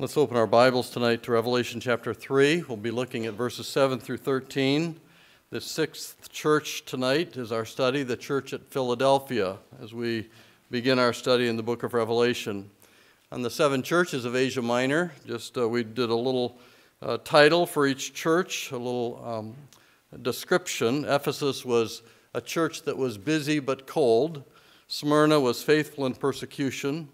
Let's open our Bibles tonight to Revelation chapter 3. We'll be looking at verses 7 through 13. The sixth church tonight is our study, the church at Philadelphia, as we begin our study in the book of Revelation. On the seven churches of Asia Minor, just uh, we did a little uh, title for each church, a little um, description. Ephesus was a church that was busy but cold. Smyrna was faithful in persecution.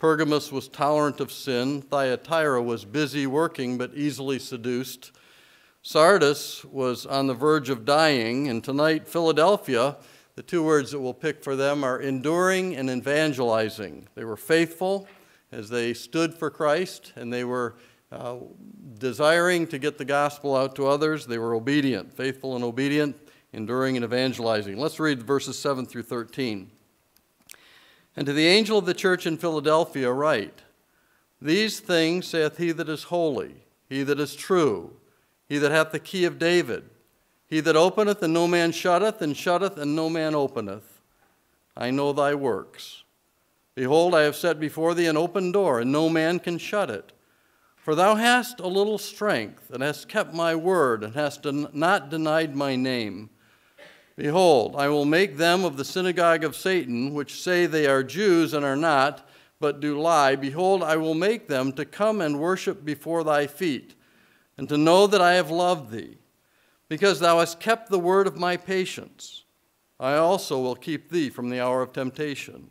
Pergamos was tolerant of sin. Thyatira was busy working but easily seduced. Sardis was on the verge of dying. And tonight, Philadelphia, the two words that we'll pick for them are enduring and evangelizing. They were faithful as they stood for Christ and they were uh, desiring to get the gospel out to others. They were obedient, faithful and obedient, enduring and evangelizing. Let's read verses 7 through 13. And to the angel of the church in Philadelphia write These things saith he that is holy, he that is true, he that hath the key of David, he that openeth and no man shutteth, and shutteth and no man openeth. I know thy works. Behold, I have set before thee an open door, and no man can shut it. For thou hast a little strength, and hast kept my word, and hast not denied my name. Behold, I will make them of the synagogue of Satan, which say they are Jews and are not, but do lie. Behold, I will make them to come and worship before thy feet, and to know that I have loved thee, because thou hast kept the word of my patience. I also will keep thee from the hour of temptation,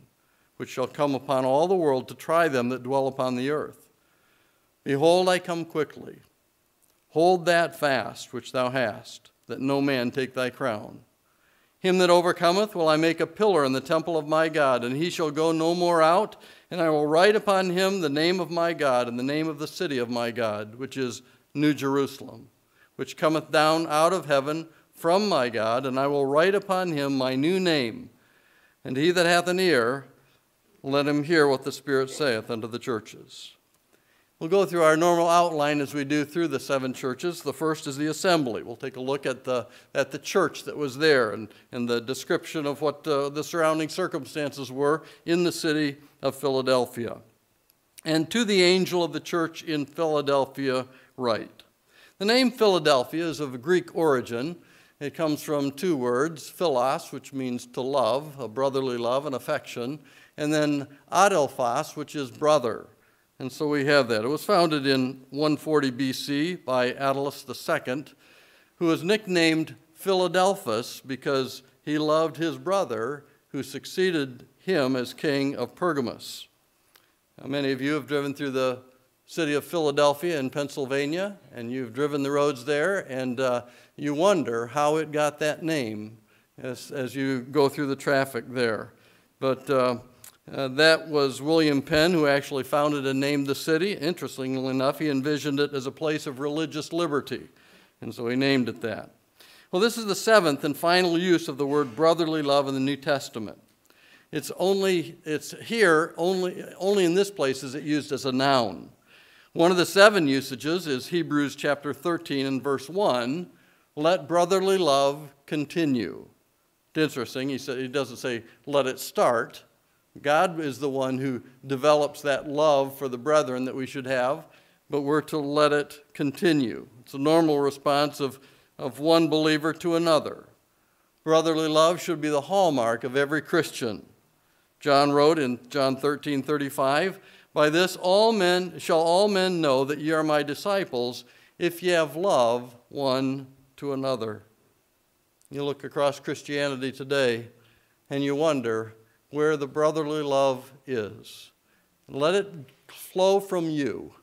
which shall come upon all the world to try them that dwell upon the earth. Behold, I come quickly. Hold that fast which thou hast, that no man take thy crown. Him that overcometh will I make a pillar in the temple of my God, and he shall go no more out. And I will write upon him the name of my God and the name of the city of my God, which is New Jerusalem, which cometh down out of heaven from my God. And I will write upon him my new name. And he that hath an ear, let him hear what the Spirit saith unto the churches. We'll go through our normal outline as we do through the seven churches. The first is the assembly. We'll take a look at the, at the church that was there and, and the description of what uh, the surrounding circumstances were in the city of Philadelphia. And to the angel of the church in Philadelphia, write. The name Philadelphia is of Greek origin. It comes from two words, philos, which means to love, a brotherly love and affection, and then adelphos, which is brother. And so we have that. It was founded in 140 BC by Attalus II, who was nicknamed Philadelphus because he loved his brother who succeeded him as king of Pergamus. Now, many of you have driven through the city of Philadelphia in Pennsylvania, and you've driven the roads there, and uh, you wonder how it got that name as, as you go through the traffic there. But uh, uh, that was William Penn, who actually founded and named the city. Interestingly enough, he envisioned it as a place of religious liberty, and so he named it that. Well, this is the seventh and final use of the word brotherly love in the New Testament. It's only, it's here, only, only in this place is it used as a noun. One of the seven usages is Hebrews chapter 13 and verse 1 let brotherly love continue. It's interesting, he, said, he doesn't say let it start, God is the one who develops that love for the brethren that we should have, but we're to let it continue. It's a normal response of, of one believer to another. Brotherly love should be the hallmark of every Christian. John wrote in John 13 35, By this all men shall all men know that ye are my disciples, if ye have love one to another. You look across Christianity today and you wonder, where the brotherly love is. Let it flow from you.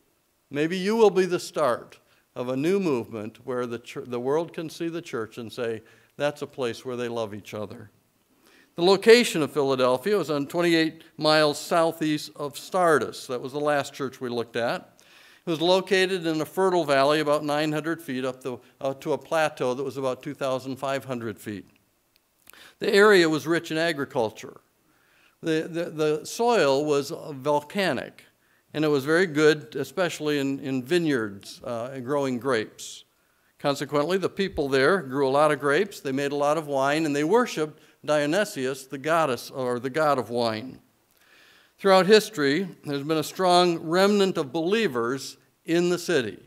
Maybe you will be the start of a new movement where the, the world can see the church and say, that's a place where they love each other. The location of Philadelphia was on 28 miles southeast of Sardis. That was the last church we looked at. It was located in a fertile valley about 900 feet up the, uh, to a plateau that was about 2,500 feet. The area was rich in agriculture. The, the, the soil was volcanic, and it was very good, especially in, in vineyards uh, growing grapes. Consequently, the people there grew a lot of grapes, they made a lot of wine, and they worshiped Dionysius, the goddess or the god of wine. Throughout history, there's been a strong remnant of believers in the city,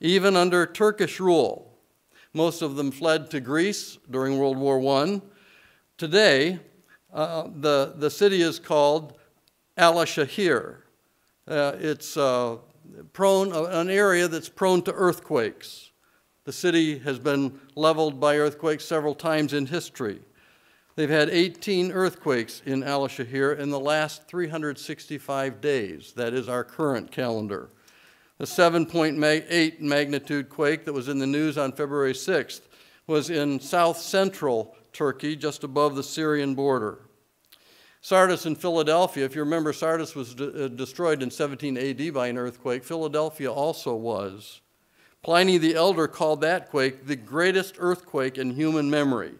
even under Turkish rule. Most of them fled to Greece during World War I. Today, uh, the, the city is called Alaşehir. Uh, it's uh, prone, uh, an area that's prone to earthquakes. The city has been leveled by earthquakes several times in history. They've had 18 earthquakes in Alaşehir in the last 365 days. That is our current calendar. The 7.8 magnitude quake that was in the news on February 6th was in south central Turkey, just above the Syrian border. Sardis in Philadelphia, if you remember, Sardis was de- uh, destroyed in 17 AD by an earthquake. Philadelphia also was. Pliny the Elder called that quake the greatest earthquake in human memory.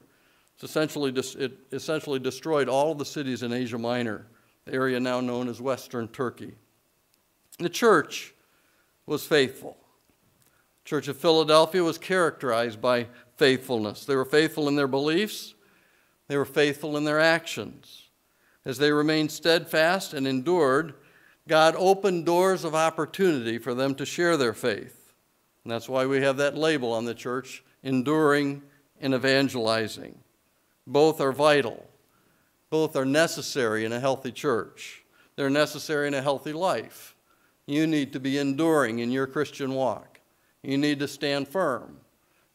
It's essentially, it essentially destroyed all of the cities in Asia Minor, the area now known as Western Turkey. The church was faithful. Church of Philadelphia was characterized by faithfulness. They were faithful in their beliefs, they were faithful in their actions. As they remained steadfast and endured, God opened doors of opportunity for them to share their faith. And that's why we have that label on the church enduring and evangelizing. Both are vital. Both are necessary in a healthy church. They're necessary in a healthy life. You need to be enduring in your Christian walk. You need to stand firm.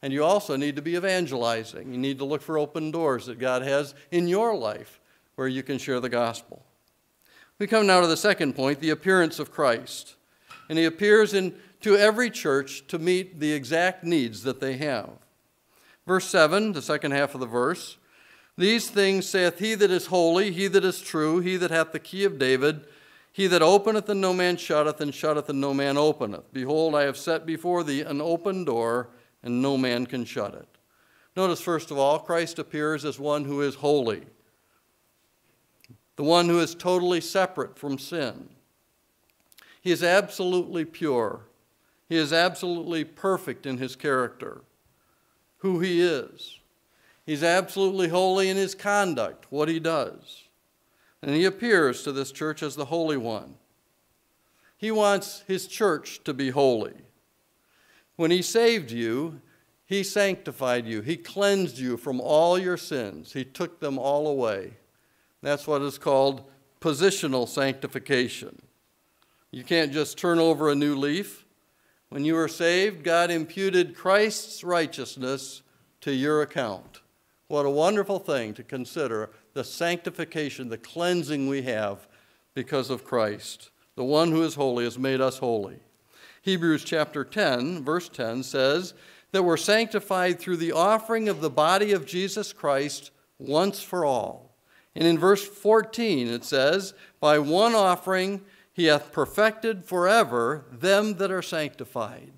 And you also need to be evangelizing. You need to look for open doors that God has in your life where you can share the gospel. We come now to the second point the appearance of Christ. And he appears in, to every church to meet the exact needs that they have. Verse 7, the second half of the verse these things saith he that is holy, he that is true, he that hath the key of David, he that openeth and no man shutteth, and shutteth and no man openeth. Behold, I have set before thee an open door, and no man can shut it. Notice, first of all, Christ appears as one who is holy, the one who is totally separate from sin. He is absolutely pure, he is absolutely perfect in his character, who he is. He's absolutely holy in his conduct, what he does. And he appears to this church as the Holy One. He wants his church to be holy. When he saved you, he sanctified you. He cleansed you from all your sins. He took them all away. That's what is called positional sanctification. You can't just turn over a new leaf. When you were saved, God imputed Christ's righteousness to your account. What a wonderful thing to consider the sanctification, the cleansing we have because of Christ. The one who is holy has made us holy. Hebrews chapter 10, verse 10 says that we're sanctified through the offering of the body of Jesus Christ once for all. And in verse 14 it says, By one offering he hath perfected forever them that are sanctified.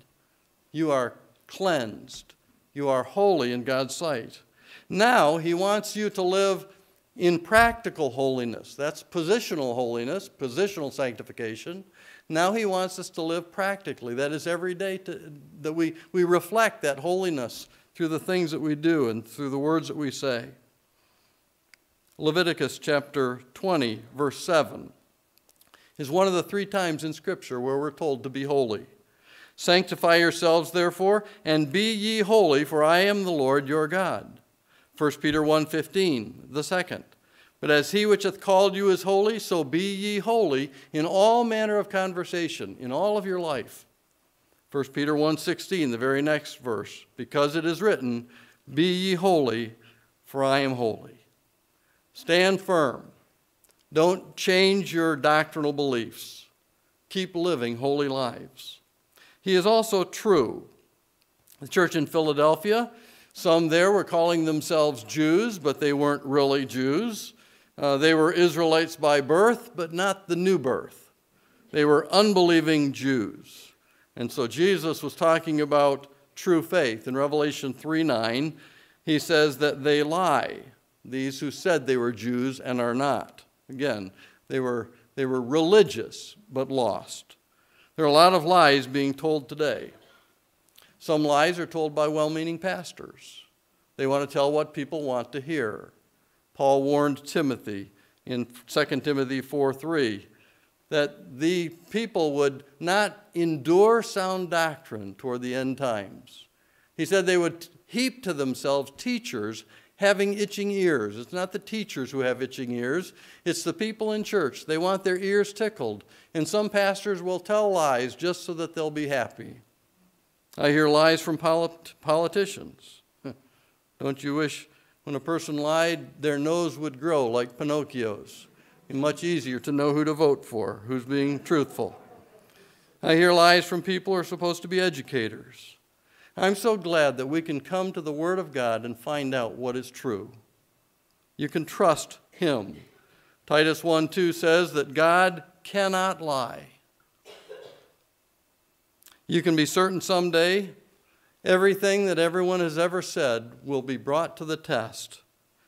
You are cleansed. You are holy in God's sight. Now he wants you to live in practical holiness. That's positional holiness, positional sanctification. Now he wants us to live practically. That is every day to, that we, we reflect that holiness through the things that we do and through the words that we say. Leviticus chapter 20, verse 7, is one of the three times in Scripture where we're told to be holy. Sanctify yourselves, therefore, and be ye holy, for I am the Lord your God. 1 Peter 1:15, the second. But as he which hath called you is holy, so be ye holy in all manner of conversation, in all of your life. 1 Peter 1:16, the very next verse, because it is written, Be ye holy, for I am holy. Stand firm. Don't change your doctrinal beliefs. Keep living holy lives. He is also true. The church in Philadelphia some there were calling themselves Jews, but they weren't really Jews. Uh, they were Israelites by birth, but not the new birth. They were unbelieving Jews. And so Jesus was talking about true faith. In Revelation 3 9, he says that they lie, these who said they were Jews and are not. Again, they were, they were religious but lost. There are a lot of lies being told today. Some lies are told by well meaning pastors. They want to tell what people want to hear. Paul warned Timothy in 2 Timothy 4 3 that the people would not endure sound doctrine toward the end times. He said they would heap to themselves teachers having itching ears. It's not the teachers who have itching ears, it's the people in church. They want their ears tickled. And some pastors will tell lies just so that they'll be happy. I hear lies from polit- politicians. Don't you wish when a person lied, their nose would grow like Pinocchio's? Be much easier to know who to vote for, who's being truthful. I hear lies from people who are supposed to be educators. I'm so glad that we can come to the Word of God and find out what is true. You can trust Him. Titus 1 2 says that God cannot lie. You can be certain someday everything that everyone has ever said will be brought to the test.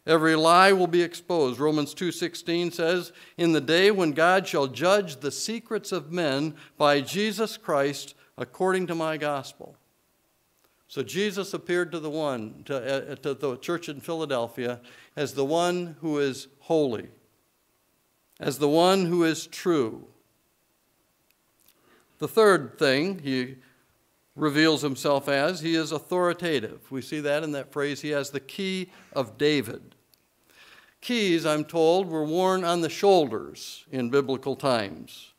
Every lie will be exposed. Romans 2:16 says, "In the day when God shall judge the secrets of men by Jesus Christ according to my gospel." So Jesus appeared to the one to, uh, to the church in Philadelphia as the one who is holy, as the one who is true. The third thing he reveals himself as, he is authoritative. We see that in that phrase, he has the key of David. Keys, I'm told, were worn on the shoulders in biblical times.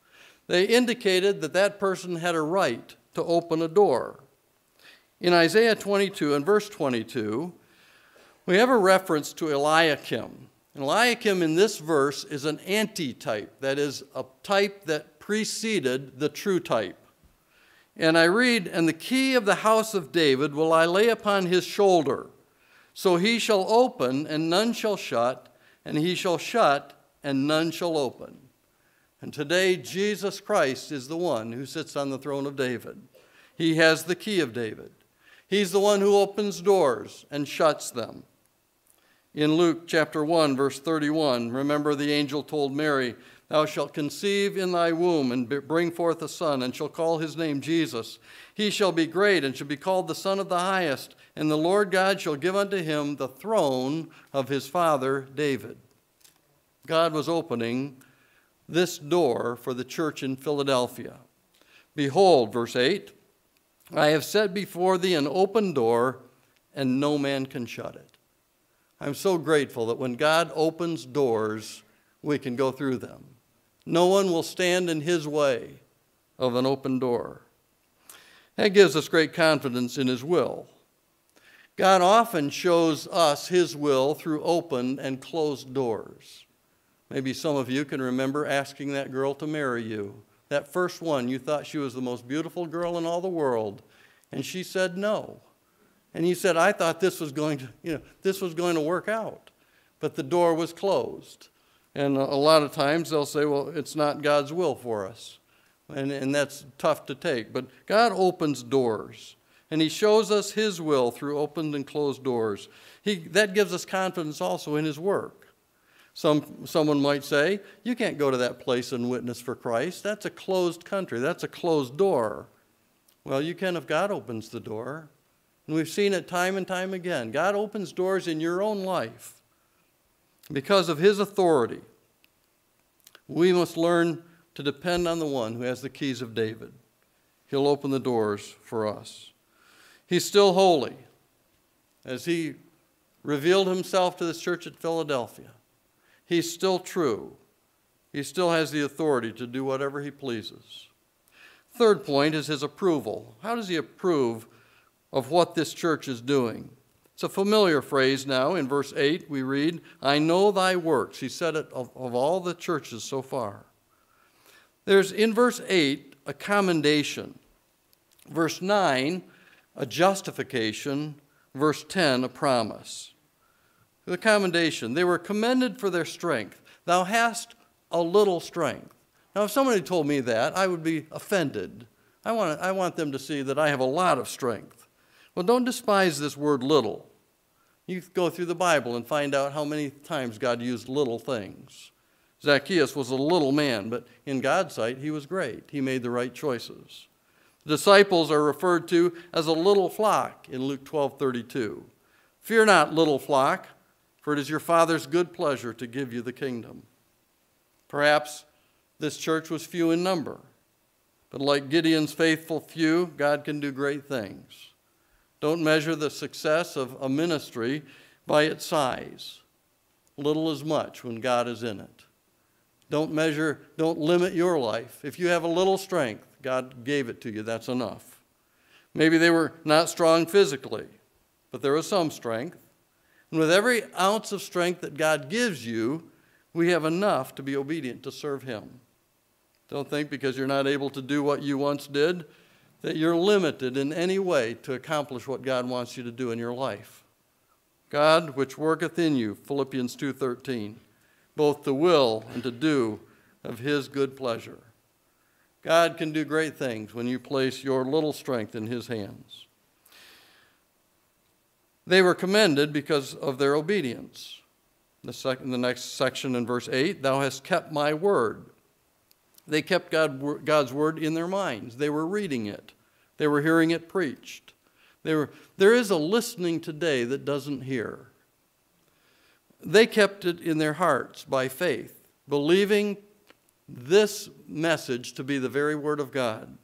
They indicated that that person had a right to open a door. In Isaiah 22 and verse 22, we have a reference to Eliakim. And Eliakim in this verse is an antitype, that is, a type that preceded the true type. And I read, And the key of the house of David will I lay upon his shoulder. So he shall open, and none shall shut, and he shall shut, and none shall open. And today, Jesus Christ is the one who sits on the throne of David. He has the key of David. He's the one who opens doors and shuts them. In Luke chapter 1, verse 31, remember the angel told Mary, Thou shalt conceive in thy womb and bring forth a son, and shall call his name Jesus. He shall be great and shall be called the Son of the Highest, and the Lord God shall give unto him the throne of his father David. God was opening this door for the church in Philadelphia. Behold, verse 8, I have set before thee an open door, and no man can shut it. I'm so grateful that when God opens doors, we can go through them. No one will stand in his way of an open door. That gives us great confidence in his will. God often shows us his will through open and closed doors. Maybe some of you can remember asking that girl to marry you. That first one, you thought she was the most beautiful girl in all the world, and she said no. And you said, I thought this was going to, you know, this was going to work out. But the door was closed. And a lot of times they'll say, well, it's not God's will for us. And, and that's tough to take. But God opens doors. And He shows us His will through opened and closed doors. He, that gives us confidence also in His work. Some, someone might say, you can't go to that place and witness for Christ. That's a closed country, that's a closed door. Well, you can if God opens the door. And we've seen it time and time again. God opens doors in your own life because of his authority, we must learn to depend on the one who has the keys of David. He'll open the doors for us. He's still holy. As he revealed himself to this church at Philadelphia, he's still true. He still has the authority to do whatever he pleases. Third point is his approval. How does he approve of what this church is doing? It's a familiar phrase now. In verse 8, we read, I know thy works. He said it of, of all the churches so far. There's in verse 8 a commendation, verse 9, a justification, verse 10, a promise. The commendation, they were commended for their strength. Thou hast a little strength. Now, if somebody told me that, I would be offended. I want, I want them to see that I have a lot of strength. Well, don't despise this word little. You go through the Bible and find out how many times God used little things. Zacchaeus was a little man, but in God's sight, he was great. He made the right choices. The disciples are referred to as a little flock in Luke 12 32. Fear not, little flock, for it is your Father's good pleasure to give you the kingdom. Perhaps this church was few in number, but like Gideon's faithful few, God can do great things. Don't measure the success of a ministry by its size. Little is much when God is in it. Don't measure, don't limit your life. If you have a little strength, God gave it to you, that's enough. Maybe they were not strong physically, but there was some strength. And with every ounce of strength that God gives you, we have enough to be obedient to serve Him. Don't think because you're not able to do what you once did that you're limited in any way to accomplish what God wants you to do in your life. God, which worketh in you, Philippians 2:13, both to will and to do of his good pleasure. God can do great things when you place your little strength in his hands. They were commended because of their obedience. The, second, the next section in verse 8 Thou hast kept my word. They kept God, God's word in their minds, they were reading it, they were hearing it preached. They were, there is a listening today that doesn't hear. They kept it in their hearts by faith, believing this message to be the very Word of God.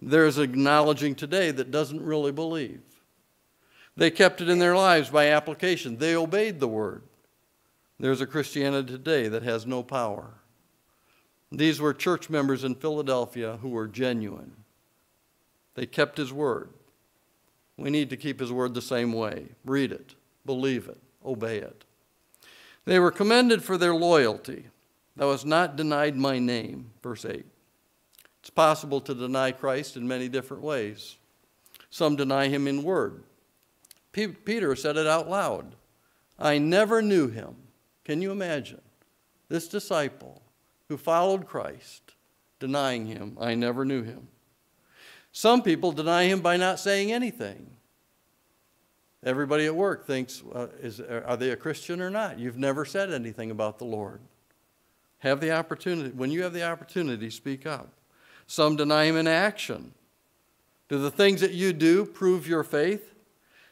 There's acknowledging today that doesn't really believe. They kept it in their lives by application. They obeyed the Word. There's a Christianity today that has no power. These were church members in Philadelphia who were genuine. They kept His Word. We need to keep His Word the same way read it, believe it, obey it. They were commended for their loyalty. Thou hast not denied my name, verse 8. It's possible to deny Christ in many different ways. Some deny him in word. P- Peter said it out loud I never knew him. Can you imagine? This disciple who followed Christ denying him, I never knew him. Some people deny him by not saying anything. Everybody at work thinks, uh, is, are they a Christian or not? You've never said anything about the Lord. Have the opportunity. When you have the opportunity, speak up. Some deny him in action. Do the things that you do prove your faith?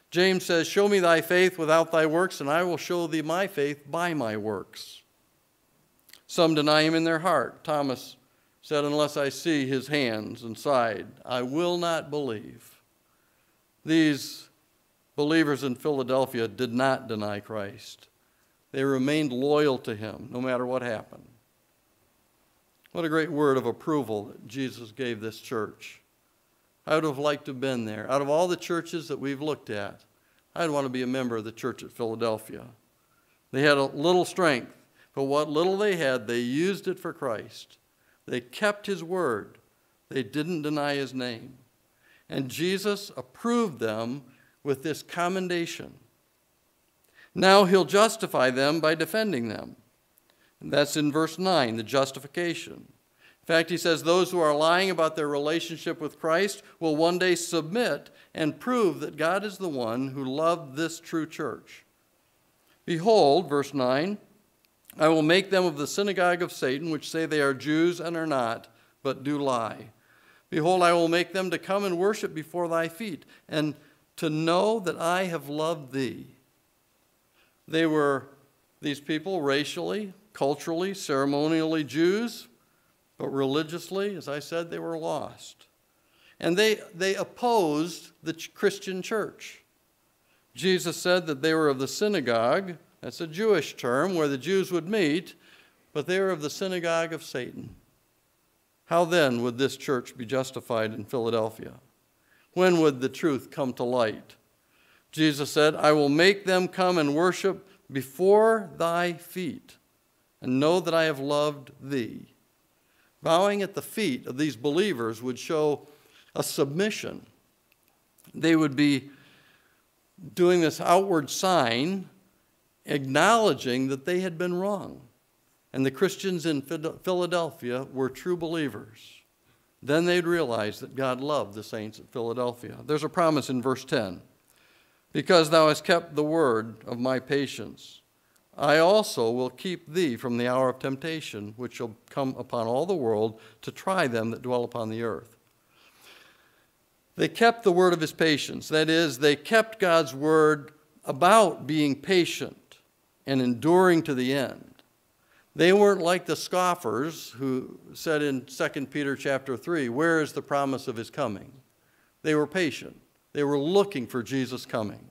James says, Show me thy faith without thy works, and I will show thee my faith by my works. Some deny him in their heart. Thomas said, Unless I see his hands and side, I will not believe. These believers in Philadelphia did not deny Christ. They remained loyal to him no matter what happened. What a great word of approval that Jesus gave this church. I would have liked to have been there. Out of all the churches that we've looked at, I'd want to be a member of the church at Philadelphia. They had a little strength, but what little they had, they used it for Christ. They kept his word. They didn't deny his name. And Jesus approved them with this commendation. Now he'll justify them by defending them. And that's in verse 9, the justification. In fact, he says those who are lying about their relationship with Christ will one day submit and prove that God is the one who loved this true church. Behold, verse 9, I will make them of the synagogue of Satan, which say they are Jews and are not, but do lie. Behold, I will make them to come and worship before thy feet, and to know that I have loved thee. They were, these people, racially, culturally, ceremonially Jews, but religiously, as I said, they were lost. And they, they opposed the Christian church. Jesus said that they were of the synagogue, that's a Jewish term where the Jews would meet, but they are of the synagogue of Satan. How then would this church be justified in Philadelphia? When would the truth come to light? Jesus said, I will make them come and worship before thy feet and know that I have loved thee. Bowing at the feet of these believers would show a submission. They would be doing this outward sign, acknowledging that they had been wrong. And the Christians in Philadelphia were true believers. Then they'd realize that God loved the saints at Philadelphia. There's a promise in verse 10 Because thou hast kept the word of my patience, I also will keep thee from the hour of temptation, which shall come upon all the world to try them that dwell upon the earth. They kept the word of his patience. That is, they kept God's word about being patient and enduring to the end. They weren't like the scoffers who said in 2 Peter chapter 3, Where is the promise of his coming? They were patient. They were looking for Jesus' coming.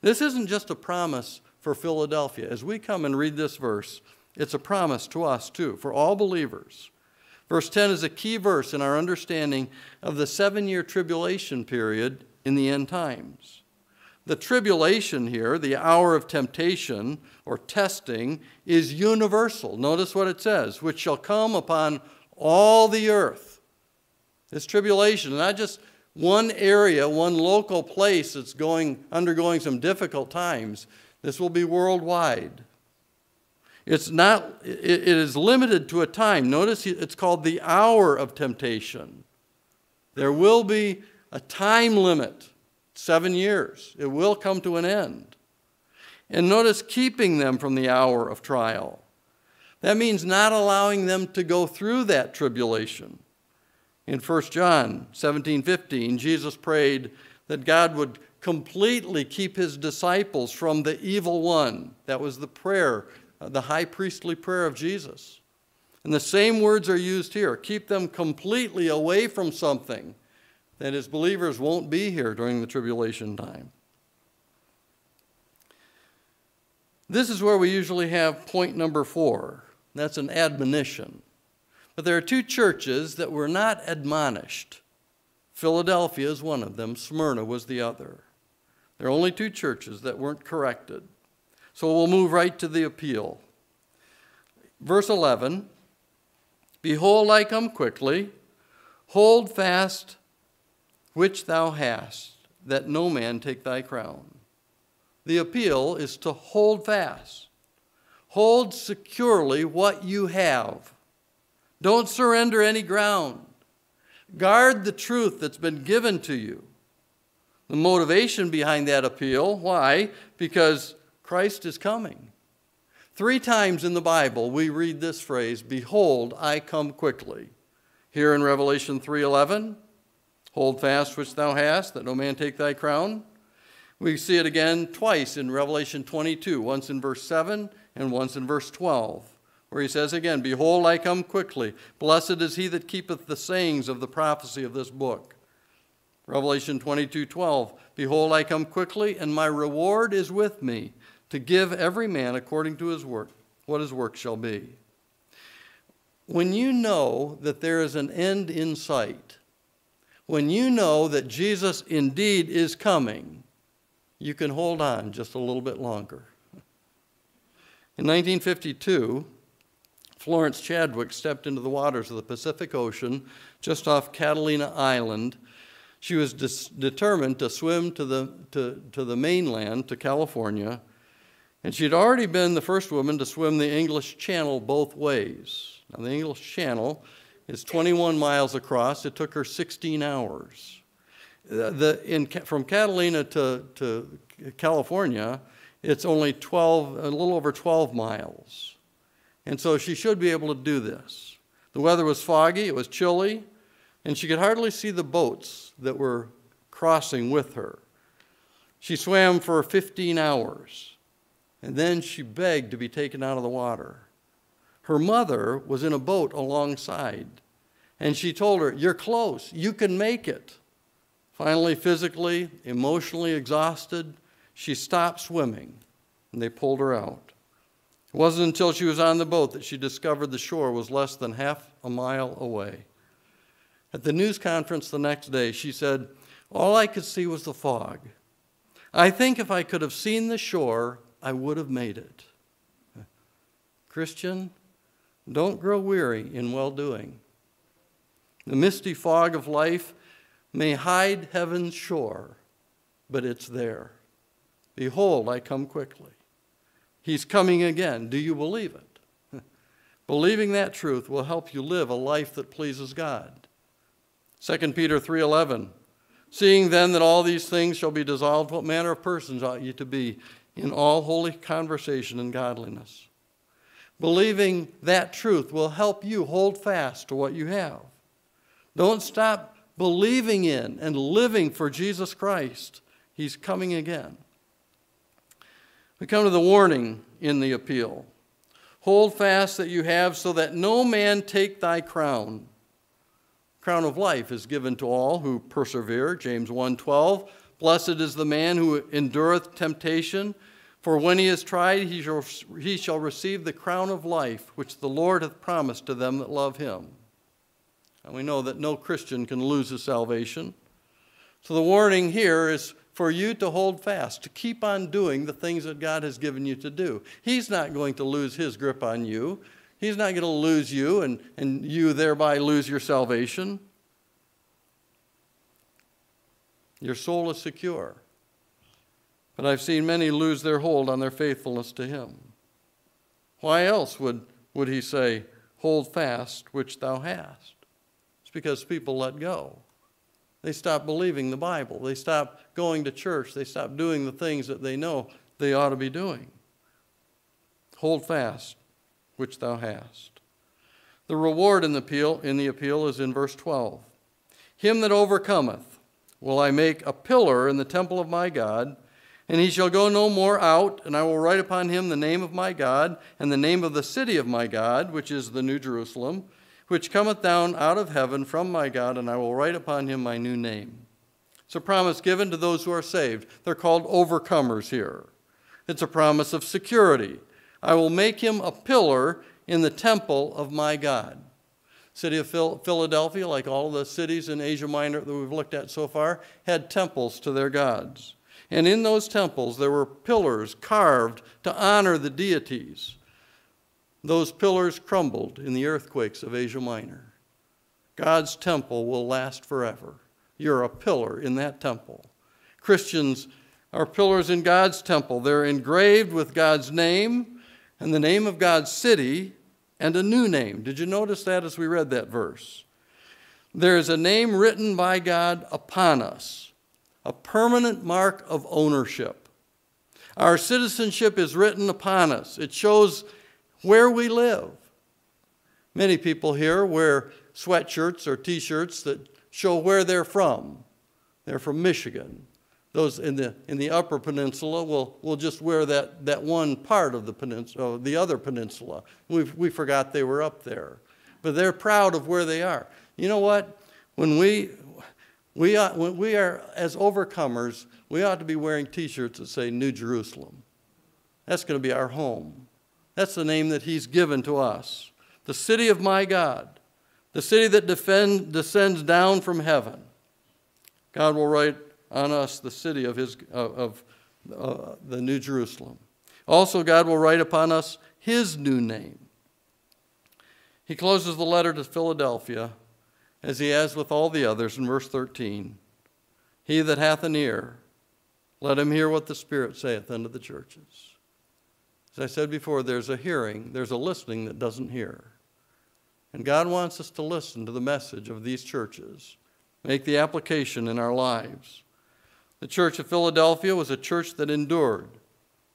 This isn't just a promise for Philadelphia. As we come and read this verse, it's a promise to us too, for all believers. Verse 10 is a key verse in our understanding of the seven year tribulation period in the end times. The tribulation here, the hour of temptation or testing, is universal. Notice what it says, which shall come upon all the earth. This tribulation, not just one area, one local place that's going, undergoing some difficult times. This will be worldwide. It's not, it is limited to a time. Notice it's called the hour of temptation. There will be a time limit, seven years. It will come to an end. And notice keeping them from the hour of trial. That means not allowing them to go through that tribulation. In 1 John 17 15, Jesus prayed that God would completely keep his disciples from the evil one. That was the prayer uh, the high priestly prayer of Jesus. And the same words are used here keep them completely away from something that as believers won't be here during the tribulation time. This is where we usually have point number four. That's an admonition. But there are two churches that were not admonished. Philadelphia is one of them, Smyrna was the other. There are only two churches that weren't corrected. So we'll move right to the appeal. Verse 11 Behold, I come quickly. Hold fast which thou hast, that no man take thy crown. The appeal is to hold fast. Hold securely what you have. Don't surrender any ground. Guard the truth that's been given to you. The motivation behind that appeal, why? Because Christ is coming. Three times in the Bible we read this phrase, behold, I come quickly. Here in Revelation 3:11, hold fast which thou hast, that no man take thy crown. We see it again twice in Revelation 22, once in verse 7 and once in verse 12, where he says again, Behold, I come quickly. Blessed is he that keepeth the sayings of the prophecy of this book. Revelation 22, 12, Behold, I come quickly, and my reward is with me to give every man according to his work, what his work shall be. When you know that there is an end in sight, when you know that Jesus indeed is coming, you can hold on just a little bit longer. In 1952, Florence Chadwick stepped into the waters of the Pacific Ocean just off Catalina Island. She was determined to swim to the, to, to the mainland, to California, and she'd already been the first woman to swim the English Channel both ways. Now, the English Channel is 21 miles across. It took her 16 hours. The, in, from Catalina to, to California, it's only 12, a little over 12 miles. And so she should be able to do this. The weather was foggy, it was chilly, and she could hardly see the boats that were crossing with her. She swam for 15 hours and then she begged to be taken out of the water. Her mother was in a boat alongside, and she told her, You're close, you can make it. Finally, physically, emotionally exhausted, she stopped swimming, and they pulled her out. It wasn't until she was on the boat that she discovered the shore was less than half a mile away. At the news conference the next day, she said, All I could see was the fog. I think if I could have seen the shore, I would have made it. Christian, don't grow weary in well doing. The misty fog of life may hide heaven's shore, but it's there. Behold, I come quickly. He's coming again. Do you believe it? Believing that truth will help you live a life that pleases God. 2 Peter 3:11 Seeing then that all these things shall be dissolved, what manner of persons ought ye to be in all holy conversation and godliness. Believing that truth will help you hold fast to what you have. Don't stop believing in and living for Jesus Christ. He's coming again. We come to the warning in the appeal Hold fast that you have, so that no man take thy crown. Crown of life is given to all who persevere, James 1:12. Blessed is the man who endureth temptation, for when he is tried, he shall, he shall receive the crown of life, which the Lord hath promised to them that love him. And we know that no Christian can lose his salvation. So the warning here is for you to hold fast, to keep on doing the things that God has given you to do. He's not going to lose his grip on you. He's not going to lose you and, and you thereby lose your salvation. Your soul is secure. But I've seen many lose their hold on their faithfulness to Him. Why else would, would He say, Hold fast which thou hast? It's because people let go. They stop believing the Bible. They stop going to church. They stop doing the things that they know they ought to be doing. Hold fast, which thou hast. The reward in the appeal, in the appeal is in verse 12. Him that overcometh will I make a pillar in the temple of my God, and he shall go no more out, and I will write upon him the name of my God, and the name of the city of my God, which is the New Jerusalem, which cometh down out of heaven from my God, and I will write upon him my new name. It's a promise given to those who are saved. They're called overcomers here. It's a promise of security. I will make him a pillar in the temple of my God. City of Philadelphia, like all the cities in Asia Minor that we've looked at so far, had temples to their gods. And in those temples, there were pillars carved to honor the deities. Those pillars crumbled in the earthquakes of Asia Minor. God's temple will last forever. You're a pillar in that temple. Christians are pillars in God's temple. They're engraved with God's name and the name of God's city and a new name. Did you notice that as we read that verse? There is a name written by God upon us, a permanent mark of ownership. Our citizenship is written upon us. It shows where we live. Many people here wear sweatshirts or t shirts that show where they're from. They're from Michigan. Those in the, in the upper peninsula will, will just wear that, that one part of the peninsula, uh, the other peninsula. we we forgot they were up there. But they're proud of where they are. You know what? When we, we, ought, we are, as overcomers, we ought to be wearing t shirts that say New Jerusalem. That's going to be our home. That's the name that He's given to us. The city of my God, the city that defend, descends down from heaven. God will write on us the city of, his, of uh, the New Jerusalem. Also, God will write upon us His new name. He closes the letter to Philadelphia as he has with all the others in verse 13. He that hath an ear, let him hear what the Spirit saith unto the churches. As I said before, there's a hearing, there's a listening that doesn't hear. And God wants us to listen to the message of these churches, make the application in our lives. The church of Philadelphia was a church that endured.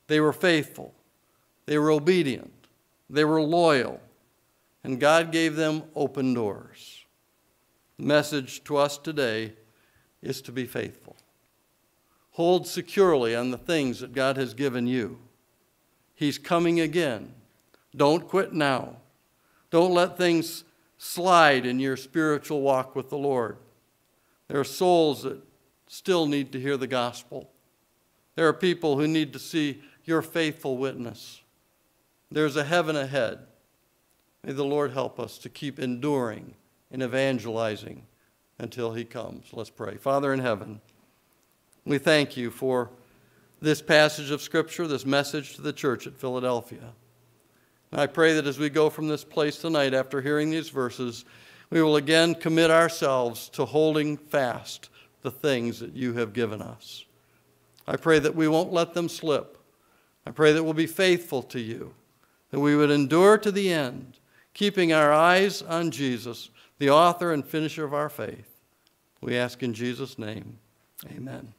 They were faithful, they were obedient, they were loyal, and God gave them open doors. Message to us today is to be faithful. Hold securely on the things that God has given you. He's coming again. Don't quit now. Don't let things slide in your spiritual walk with the Lord. There are souls that still need to hear the gospel. There are people who need to see your faithful witness. There's a heaven ahead. May the Lord help us to keep enduring and evangelizing until He comes. Let's pray. Father in heaven, we thank you for this passage of Scripture, this message to the church at Philadelphia. And I pray that as we go from this place tonight after hearing these verses, we will again commit ourselves to holding fast the things that you have given us. I pray that we won't let them slip. I pray that we'll be faithful to you, that we would endure to the end, keeping our eyes on Jesus, the author and finisher of our faith. We ask in Jesus' name, amen.